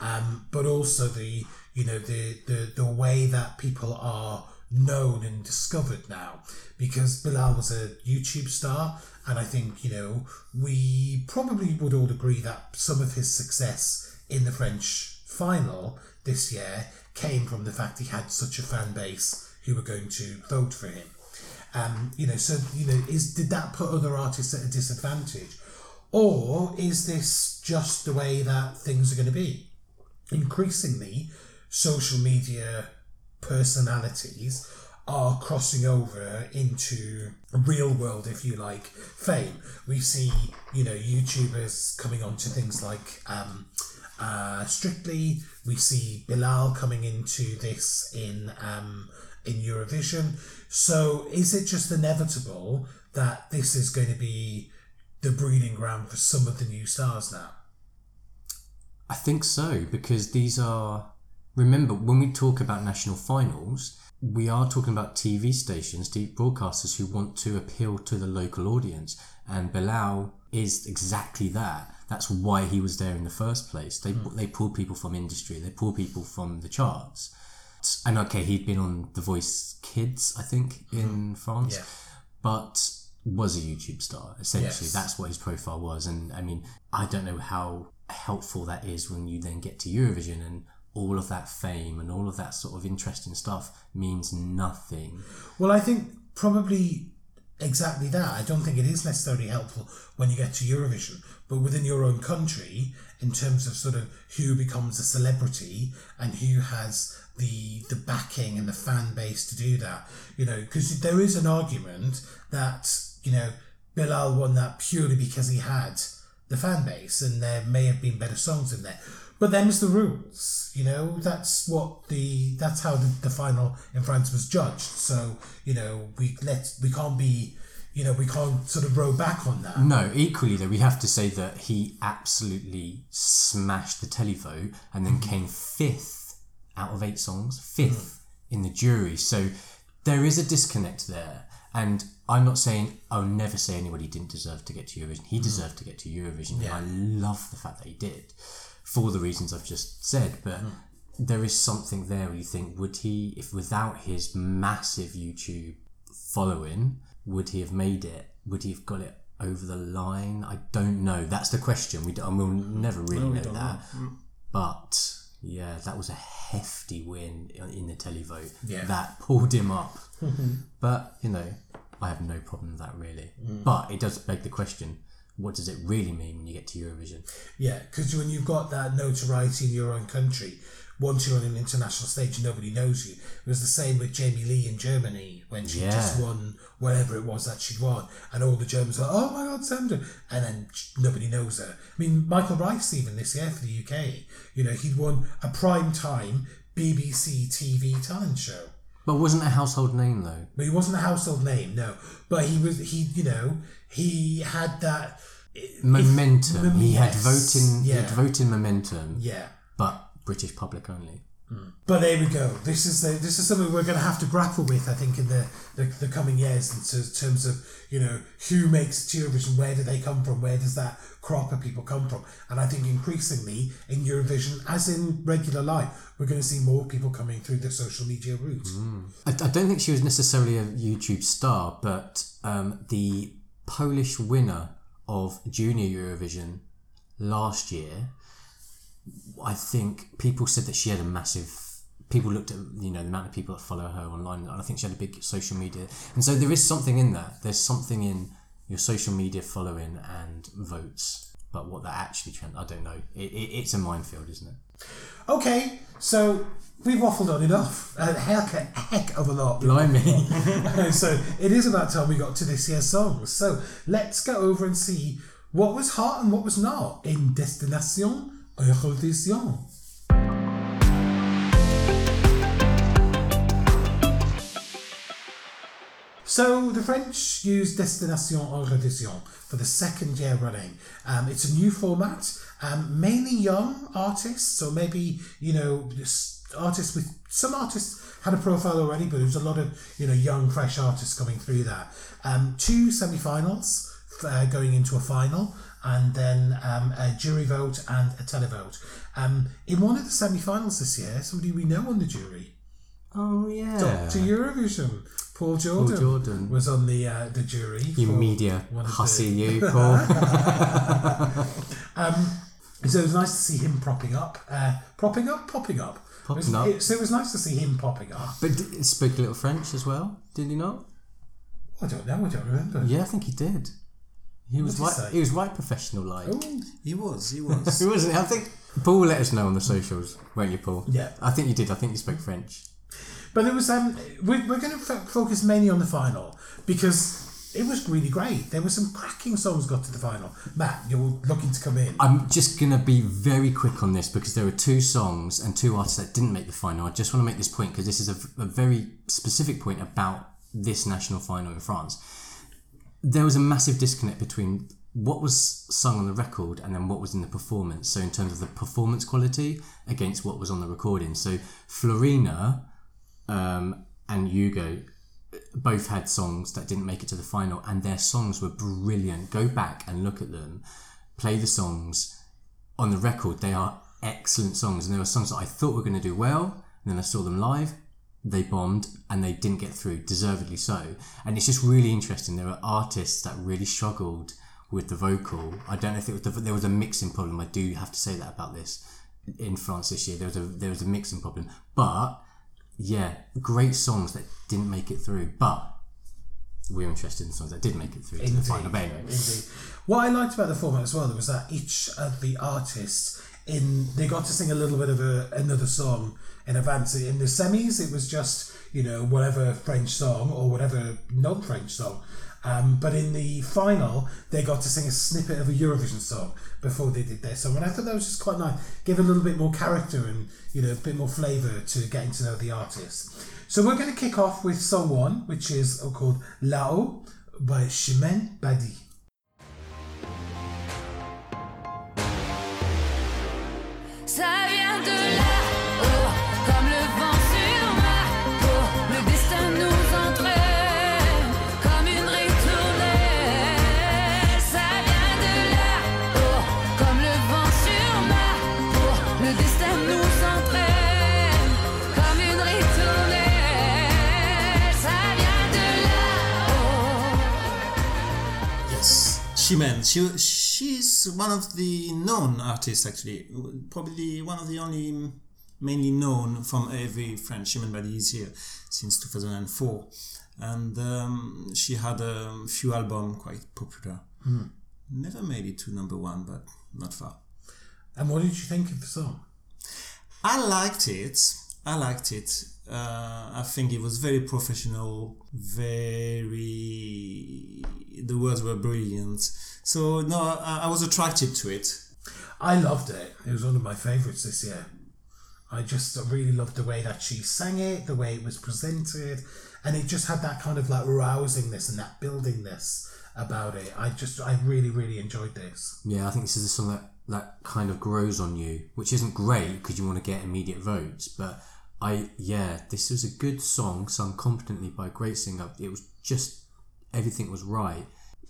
um, but also the you know the, the the way that people are known and discovered now because Bilal was a YouTube star and I think you know we probably would all agree that some of his success in the French final this year came from the fact he had such a fan base who were going to vote for him. Um, you know, so you know, is did that put other artists at a disadvantage, or is this just the way that things are going to be? Increasingly, social media personalities are crossing over into real world, if you like, fame. We see, you know, YouTubers coming onto things like um, uh, Strictly. We see Bilal coming into this in um, in Eurovision. So is it just inevitable that this is going to be the breeding ground for some of the new stars now? I think so because these are. Remember, when we talk about national finals, we are talking about TV stations, deep broadcasters who want to appeal to the local audience, and Bilal is exactly that. That's why he was there in the first place. They hmm. they pull people from industry, they pull people from the charts. And okay, he'd been on The Voice Kids, I think, mm-hmm. in France, Yeah. but was a YouTube star. Essentially, Yes. that's what his profile was. And I mean, I don't know how helpful that is when you then get to Eurovision and all of that fame and all of that sort of interesting stuff means nothing. Well, I think probably exactly that. I don't think it is necessarily helpful when you get to Eurovision, but within your own country, in terms of sort of who becomes a celebrity and who has the the backing and the fan base to do that, you know, because there is an argument that you know Bilal won that purely because he had the fan base, and there may have been better songs in there. But them's the rules, you know. That's what the that's how the, the final in France was judged. So you know we let we can't be, you know, we can't sort of row back on that. No, equally though, we have to say that he absolutely smashed the televote and then came fifth out of eight songs, 5th in the jury. So there is a disconnect there. And I'm not saying I'll never say anybody didn't deserve to get to Eurovision. He deserved to get to Eurovision. Yeah. And I love the fact that he did for the reasons I've just said. But there is something there where you think, would he, if without his massive YouTube following, would he have made it? Would he have got it over the line? I don't know. That's the question. We don't, and we'll never really know that. But yeah, that was a hefty win in the televote. Yeah. That pulled him up. but, you know, I have no problem with that really. Mm. But it does beg the question what does it really mean when you get to Eurovision? Yeah, because when you've got that notoriety in your own country, once you're on an international stage, nobody knows you. It was the same with Jamie Lee in Germany when she Yeah. just won whatever it was that she'd won, and all the Germans were, "Oh my God, Sandra!" And then nobody knows her. I mean, Michael Rice even this year for the UK, you know, he'd won a prime time BBC TV talent show. But wasn't a household name though. But he wasn't a household name, no. But he was, he, you know, he had that. Eh, momentum. If- he had voting. He had voting momentum. Yeah. But British public only. But there we go. This is the, this is something we're going to have to grapple with, I think, in the, the, the coming years in terms of you know who makes Eurovision, where do they come from, where does that crop of people come from, and I think increasingly in Eurovision, as in regular life, we're going to see more people coming through the social media route. I, I don't think she was necessarily a YouTube star, but um, the Polish winner of Junior Eurovision last year, I think people said that she had a massive. People looked at you know the amount of people that follow her online, and I think she had a big social media. And so there is something in that. There's something in your social media following and votes, but what that actually trend, I don't know. It, it, it's a minefield, isn't it? Okay, so we've waffled on enough. A heck, a heck of a lot. Blimey. so it is about time we got to this year's song. So let's go over and see what was hot and what was not in Destination So the French use Destination Eurovision for the second year running. Um, it's a new format, um, mainly young artists, so maybe you know artists with some artists had a profile already, but there was a lot of you know young, fresh artists coming through there. Um, two semi-finals uh, going into a final, and then um, a jury vote and a televote. Um, in one of the semi-finals this year, somebody we know on the jury, Oh yeah. Doctor Eurovision. Paul Jordan, Paul Jordan. was on the uh, the jury. You media one of the- hussy, you Paul. um, So it was nice to see him propping up, uh, propping up, popping up. Popping it was, up. It, so it was nice to see him popping up. but d- spoke a little French as well, did he not? I don't know. I don't remember. Yeah, I think he did. He was did he right. He was right professional like. Oh, He was, he was. He wasn't. I think Paul will let us know on the socials, won't you, Paul? Yeah. I think you did. I think you spoke French. But it was um, we're, we're going to focus mainly on the final because it was really great. There were some cracking songs got to the final. Matt, you're looking to come in. I'm just gonna be very quick on this because there were two songs and two artists that didn't make the final. I just want to make this point because this is a, a very specific point about this national final in France. There was a massive disconnect between what was sung on the record and then what was in the performance. So in terms of the performance quality against what was on the recording. So Florina um, and Hugo both had songs that didn't make it to the final, and their songs were brilliant. Go back and look at them, play the songs on the record. They are excellent songs, and there were songs that I thought were going to do well, and then I saw them live. They bombed and they didn't get through, deservedly so. And it's just really interesting. There were artists that really struggled with the vocal. I don't know if it was the, there was a mixing problem. I do have to say that about this in France this year. There was a there was a mixing problem, but yeah, great songs that didn't make it through, but we're interested in songs that did make it through to the final. Indeed. What I liked about the format as well was that each of the artists in they got to sing a little bit of a, another song in advance. In the semis, it was just you know whatever French song or whatever non-French song. Um, but in the final, they got to sing a snippet of a Eurovision song before they did their song, and I thought that was just quite nice. Give a little bit more character and you know a bit more flavour to getting to know the artist. So we're going to kick off with song one, which is called Là-haut by Chimène Badi. Ça vient de là-haut, She she's one of the known artists actually. Probably one of the only mainly known from every French. Chimène Badi is here since 2004, and um, she had a few albums quite popular. Never made it to number one, but not far. And what did you think of the song? I liked it. I liked it. Uh, I think it was very professional, very. The words were brilliant. So, no, I, I was attracted to it. I loved it. It was one of my favourites this year. I just really loved the way that she sang it, the way it was presented, and it just had that kind of like rousingness and that buildingness about it. I just, I really, really enjoyed this. Yeah, I think this is a song that, that kind of grows on you, which isn't great because you want to get immediate votes. But I, yeah, this was a good song sung competently by a great singer. It was just everything was right.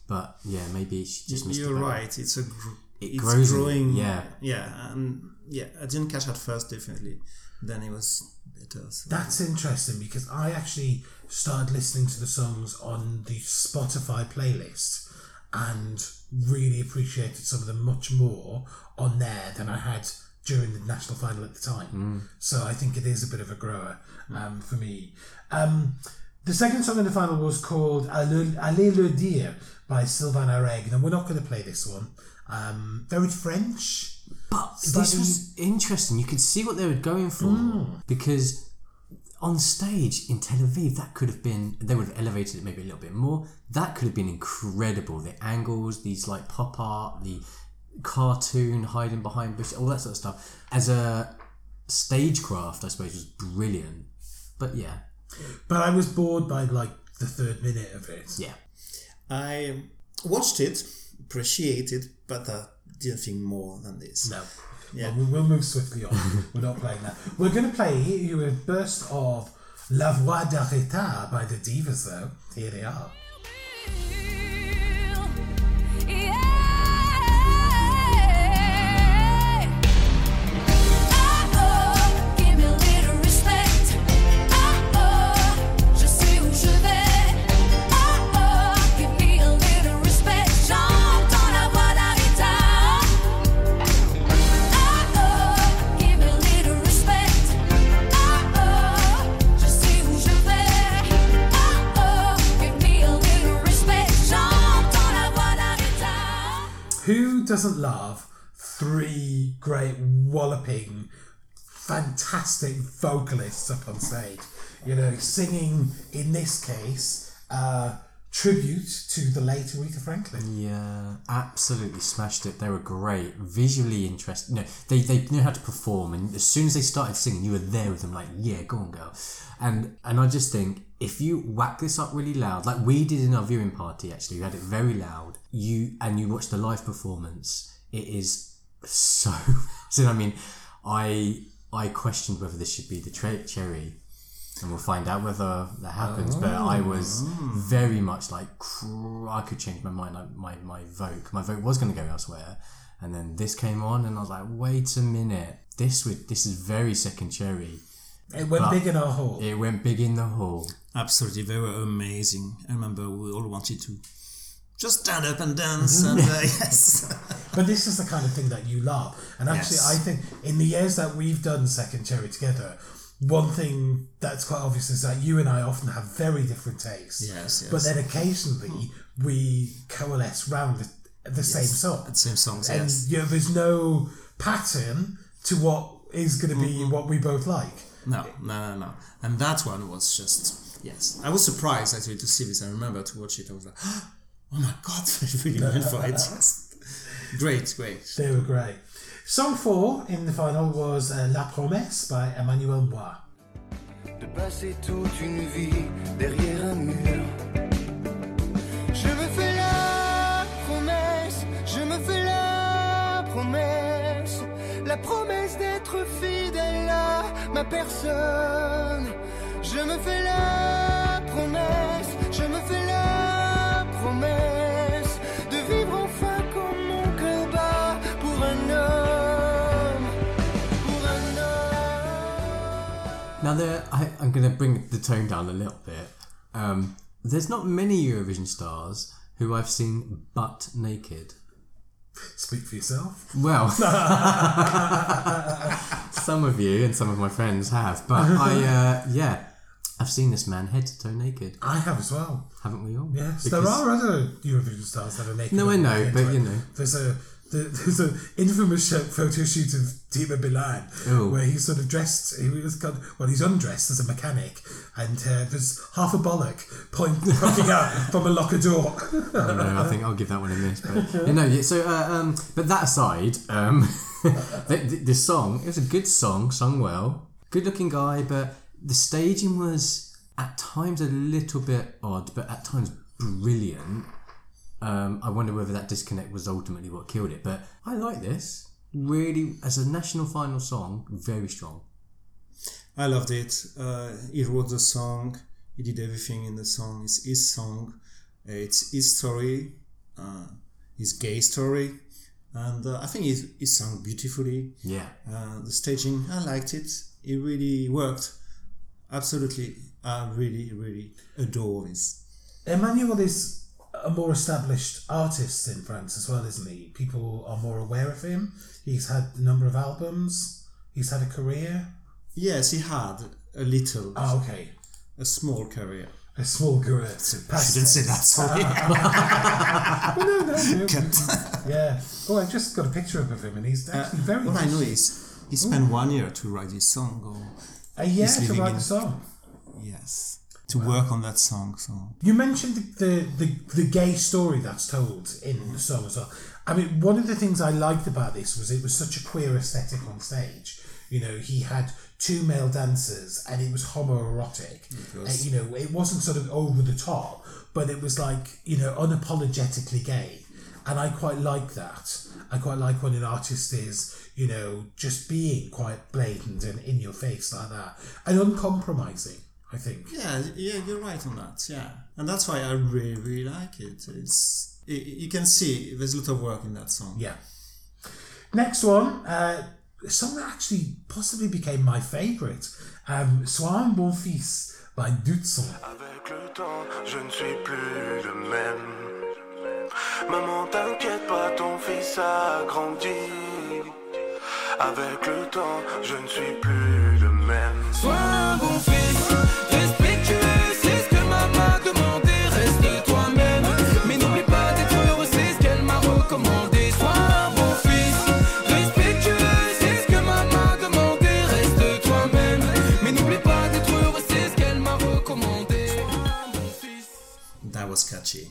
But yeah, maybe she just missed You're the boat. right. It's a gr- It it's grows in you, growing. yeah. yeah, and yeah. I didn't catch at first, definitely. Then it was better. So. That's interesting because I actually started listening to the songs on the Spotify playlist and really appreciated some of them much more on there than I had during the national final at the time. So I think it is a bit of a grower um, for me. Um, the second song in the final was called Allez Allez le dire by Silvàn Areg. And we're not going to play this one. Um, very French. But Slightly- this was interesting. You could see what they were going for because on stage in Tel Aviv, that could have been they would have elevated it maybe a little bit more. That could have been incredible. The angles, these like pop art, the cartoon hiding behind bushes, all that sort of stuff. As a stagecraft, I suppose was brilliant. But yeah, But I was bored by like the third minute of it. yeah. I watched it, appreciated, but I didn't think more than this. No. Yeah. Well, we'll move swiftly on. We're not playing that. We're going to play you a burst of La Voix d'Aretha by the Divaz, though. Here they are. Doesn't love three great walloping, fantastic vocalists up on stage? You know, singing, in this case, uh, tribute to the late Aretha Franklin. Yeah, absolutely smashed it. They were great, visually interesting. No, they they knew how to perform, and as soon as they started singing, you were there with them, like, yeah, go on, girl. And and I just think if you whack this up really loud, like we did in our viewing party, actually, we had it very loud. You and you watch the live performance, it is so. so I mean, I I questioned whether this should be the tra- cherry and we'll find out whether that happens. But I was very much like cr- I could change my mind. Like my my vote, my vote was going to go elsewhere, and then this came on, and I was like, wait a minute, this would this is very second cherry. It went But- big in our hall. It went big in the hall. Absolutely, they were amazing. I remember we all wanted to just stand up and dance, and uh, yes, But this is the kind of thing that you love. And actually, Yes. I think in the years that we've done Second Cherry together, one thing that's quite obvious is that you and I often have very different tastes. Yes, yes. But then occasionally we coalesce round the, the same song. The same songs. And Yes, you know, there's no pattern to what is going to be Mm-hmm. what we both like. no, no, no, no. And that one was just yes. I was surprised actually to see this. I remember to watch it. I was like, oh my god, they really went for it. Yes. Great, great. They were great. Song four in the final was uh, La Promesse by Emmanuel Moir. de passer toute une vie derrière un mur. Je me fais la promesse, je me fais la promesse, la promesse d'être fidèle à ma personne. Je me fais la promesse, je me fais la promesse Now there, I, I'm going to bring the tone down a little bit. Um, there's not many Eurovision stars who I've seen butt naked. Speak for yourself. Well, some of you and some of my friends have, but I, uh, yeah, I've seen this man head to toe naked, I have as well. haven't we all? Yes, Because- there are other Eurovision stars that are naked. No, I know, but you know. there's a there's an infamous photo shoot of Dima Bilan Ooh. where he's sort of dressed. He was got, well, he's undressed as a mechanic, and uh, there's half a bollock poking out from a locker door. I don't know. I think I'll give that one a miss. But you know, yeah, so uh, um, but that aside, um, the, the, the song it was a good song, sung well, good looking guy, but the staging was at times a little bit odd, but at times brilliant. Um, I wonder whether that disconnect was ultimately what killed it. But I like this really as a national final song, very strong. I loved it. Uh, he wrote the song. He did everything in the song. It's his song. It's his story. Uh, his gay story. And uh, I think he, he sung beautifully. Yeah, Uh, the staging, I liked it. It really worked. Absolutely. I really, really adore this. Emmanuel is a more established artist in France as well, isn't he? People are more aware of him. He's had a number of albums. He's had a career. Yes, he had a little, Oh, okay. a small career. A small career. Say that, sorry. no, no, no. yeah. Oh, I've just got a picture of him, and he's actually very. What I know is he spent one year to write this song, or Uh, yeah, he's to living write in- the song. yes, to work on that song. So You mentioned the, the, the, the gay story that's told in the song as well. I mean, one of the things I liked about this was it was such a queer aesthetic on stage. You know, he had two male dancers and it was homoerotic. Uh, you know, it wasn't sort of over the top, but it was like, you know, unapologetically gay. And I quite like that. I quite like when an artist is, you know, just being quite blatant and in your face like that and uncompromising, I think. yeah, yeah, you're right on that. Yeah, and that's why I really, really like it. It's y- you can see there's a lot of work in that song. Yeah. Next one, uh, a song that actually possibly became my favourite. Um, Sois un bon fils by Doutson. Avec le temps, je ne suis plus le même. Maman, t'inquiète pas, ton fils a grandi. Avec le temps, je ne suis plus le même. Sois catchy.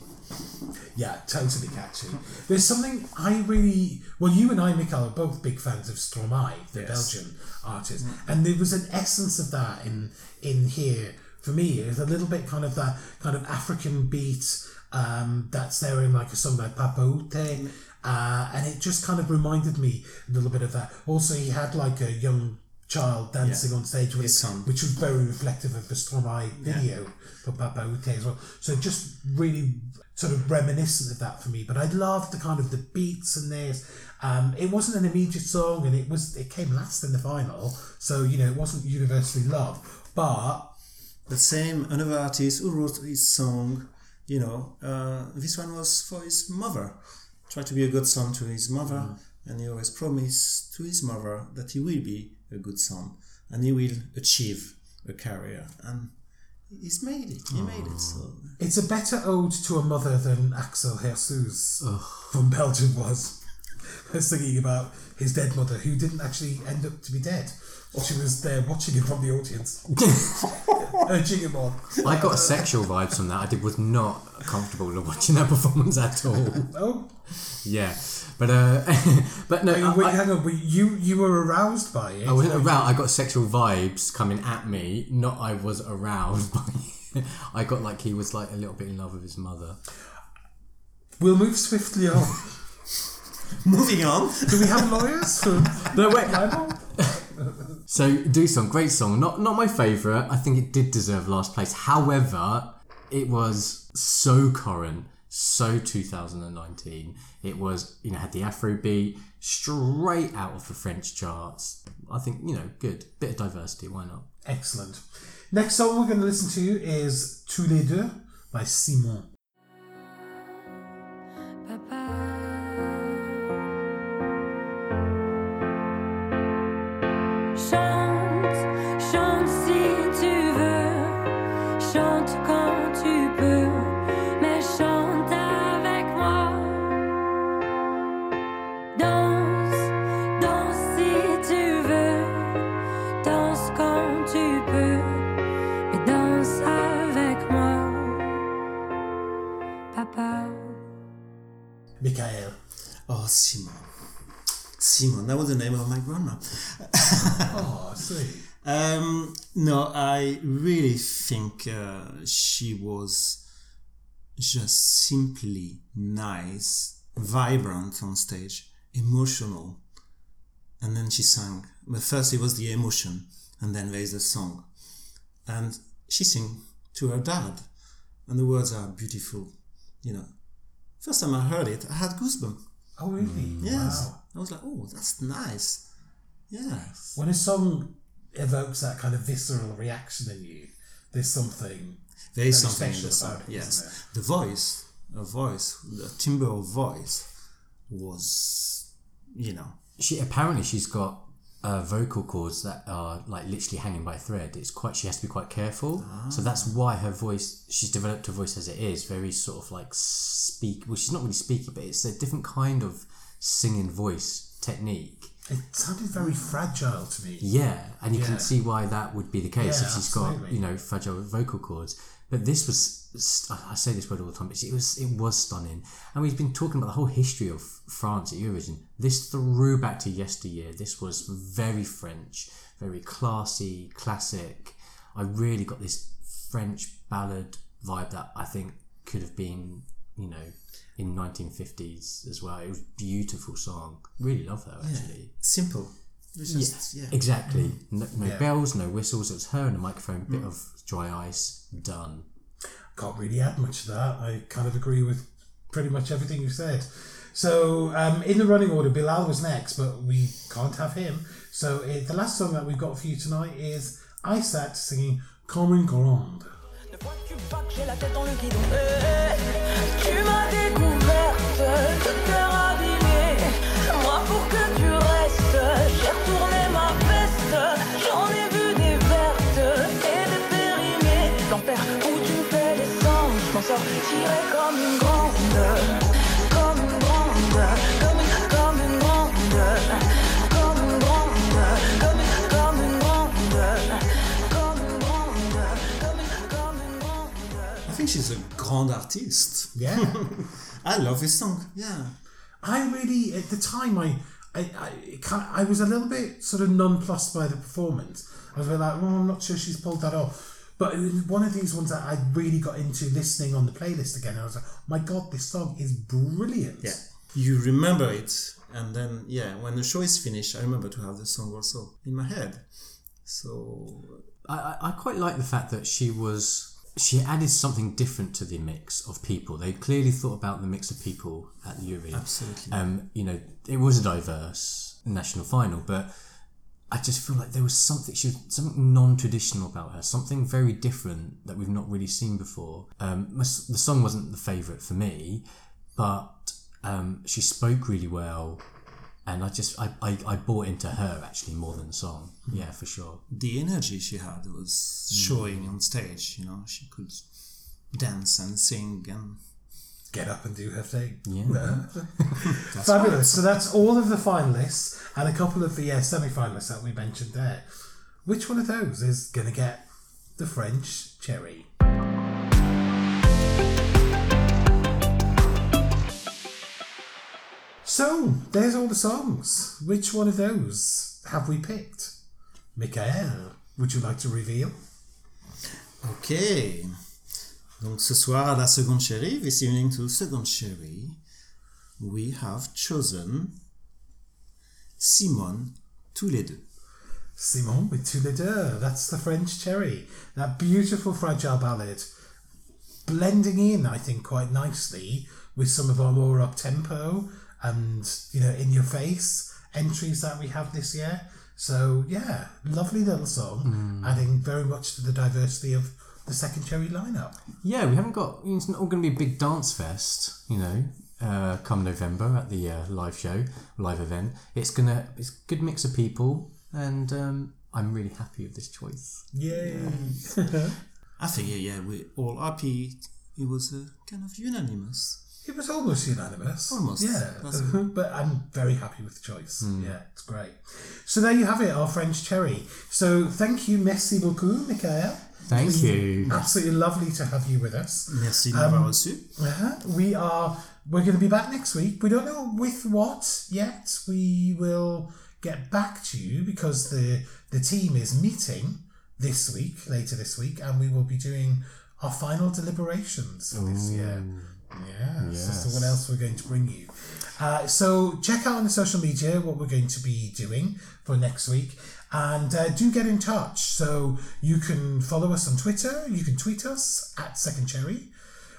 Yeah, totally catchy. There's something I really. Well, you and I, Mikhail, are both big fans of Stromae, the Yes. Belgian artist. And there was an essence of that in, in here for me. It's a little bit kind of that kind of African beat um, that's there in like a song like Papaoutai. Uh, and it just kind of reminded me a little bit of that. Also, he had like a young child dancing Yeah. on stage with His son. which was very reflective of the Stromae video for Papaoutai as well. So just really sort of reminiscent of that for me. But I loved the kind of the beats and this. Um, it wasn't an immediate song, and it was it came last in the final, so you know it wasn't universally loved. But The same another artist who wrote his song. You know, uh, this one was for his mother. Try to be a good son to his mother, and he always promised to his mother that he will be a good son and he will achieve a career. And he's made it. He made it. So it's a better ode to a mother than Axel Hirsoux from Belgium was. I was thinking about his dead mother, who didn't actually end up to be dead. She was there watching him from the audience, urging him on. I got a sexual vibes from that. I did was not comfortable watching that performance at all. Oh, Yeah, but uh, but no, wait, I- hang on. Wait, you you were aroused by it. I wasn't aroused. I got sexual vibes coming at me. Not I was aroused by. it. I got like he was like a little bit in love with his mother. We'll move swiftly on. moving on. Do we have lawyers for No wait. So do song, great song. Not not my favourite. I think it did deserve last place. However, it was so current, so 2019. It was you know had the Afro beat straight out of the French charts. I think you know good bit of diversity. Why not? Excellent. Next song we're going to listen to is Tous les deux by Seemone. papa. Michael. Oh, Simon. Simon, that was the name of my grandma. oh, see. Um, no, I really think uh, she was just simply nice, vibrant on stage, emotional. And then she sang. But first it was the emotion, and then there's the song. And she sang to her dad, and the words are beautiful. You know, first time I heard it, I had goosebumps. Oh, really? Mm. Yes, Wow. I was like, oh, that's nice. Yes. When a song evokes that kind of visceral reaction in you, there's something. There is very something in special the song. about it, yes, isn't the voice, a voice, the timbre of voice was, you know, She apparently she's got uh, vocal cords that are like literally hanging by a thread. It's quite she has to be quite careful. So that's why her voice she's developed her voice as it is, very sort of like speak. Well, she's not really speaky, but it's a different kind of singing voice technique. It sounded very fragile to me. Yeah, and you Yeah. can see why that would be the case Yeah, if she's got you know fragile vocal cords. But this was I I say this word all the time. but It was it was stunning, and we've been talking about the whole history of France at Eurovision. This threw back to yesteryear. This was very French, very classy, classic. I really got this French ballad vibe that I think could have been you know in 1950s as well. It was a beautiful song. Really love her actually. simple. It just, yeah. Exactly. Mm-hmm. No, no Yeah. bells, no whistles. It was her and a microphone, bit mm. of dry ice, done. Can't really add much to that. I kind of agree with pretty much everything you said. So, um, in the running order, Bilal was next, but we can't have him. So, uh, the last song that we've got for you tonight is Aysat singing Comme une grande. Guidon Eh, Tu m'as découverte, grand artist. Yeah. I love this song. Yeah. I really, at the time, I, I, I, it kind I was a little bit sort of nonplussed by the performance. I was like, well, I'm not sure she's pulled that off. But it was one of these ones that I really got into listening on the playlist again. I was like, my God, this song is brilliant. Yeah. You remember it, and then, yeah, when the show is finished, I remember to have the song also in my head. So, I, I, I quite like the fact that she was. She added something different to the mix of people. They clearly thought about the mix of people at the Eurovision. Absolutely. Um, you know, it was a diverse national final, but I just feel like there was something she was something non-traditional about her, something very different that we've not really seen before. Um, the song wasn't the favourite for me, but um, she spoke really well, and I just I, I, I bought into her actually more than the song. Yeah, for sure. the energy she had was showing on stage, you know, she could dance and sing and Get up and do her thing. Yeah. Fabulous. So that's all of the finalists and a couple of the uh, semi finalists that we mentioned there. Which one of those is going to get the French cherry? So, there's all the songs. Which one of those have we picked? Michael, would you like to reveal? Ok. Donc ce soir à la seconde chérie, this evening to second chérie, we have chosen Seemone tous les deux. Seemone with Tous les deux. That's the French cherry. That beautiful fragile ballad. Blending in, I think, quite nicely with some of our more up tempo and, you know, in your face entries that we have this year. So, yeah, lovely little song, adding very much to the diversity of the second cherry lineup. Yeah, we haven't got. It's not all going to be a big dance fest, you know. Uh, come November at the uh, live show, live event. It's gonna. It's a good mix of people, and um, I'm really happy with this choice. Yay! I think yeah, yeah, we're all happy. It was uh, kind of unanimous. It was almost unanimous. Almost. Yeah. Uh, but I'm very happy with the choice. Hmm. Yeah, it's great. So there you have it, our French cherry. So thank you, merci beaucoup, Michael. Thank you. Absolutely lovely to have you with us. Merci de m'avoir um, reçu. Uh-huh. We are. We're going to be back next week. We don't know with what yet. We will get back to you because the the team is meeting this week, later this week, and we will be doing our final deliberations for this year. Yes. As to what else we're going to bring you. Uh, so check out on the social media what we're going to be doing for next week. And uh, do get in touch. So you can follow us on Twitter. You can tweet us at Second Cherry.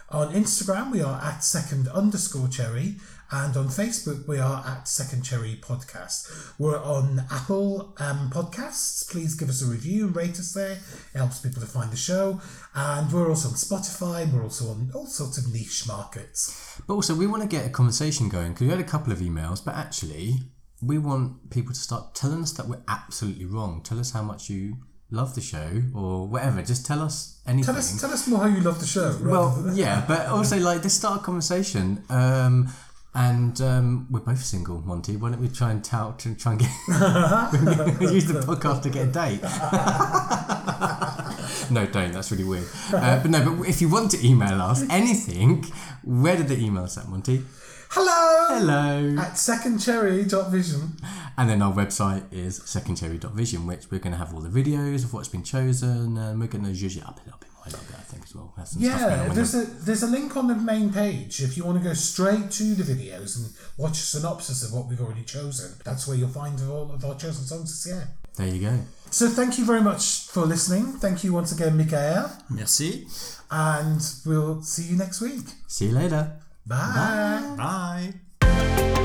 On Instagram, we are at second underscore cherry. And on Facebook, we are at Second Cherry Podcast. We're on Apple um, Podcasts. Please give us a review and rate us there. It helps people to find the show. And we're also on Spotify. We're also on all sorts of niche markets. But also, we want to get a conversation going because we had a couple of emails, but actually, we want people to start telling us that we're absolutely wrong. Tell us how much you love the show or whatever. Just tell us anything. Tell us, tell us more how you love the show. well, yeah, but also like just start a conversation. Um, and um, we're both single, Monty. Why don't we try and tout and try and get use the podcast to get a date? no, don't. That's really weird. Uh, but no, but if you want to email us anything, where did the email us at, Monty? Hello! Hello. At secondcherry.vision. And then our website is secondcherry.vision, which we're going to have all the videos of what's been chosen, and we're going to zhuzh it up a little bit more a little bit, I think, as well. Have some Yeah, on there's a there's a link on the main page if you want to go straight to the videos and watch a synopsis of what we've already chosen. That's where you'll find all of our chosen songs this year. There you go. So thank you very much for listening. Thank you once again, Michael. Merci. and we'll see you next week. See you later. Bye. Bye.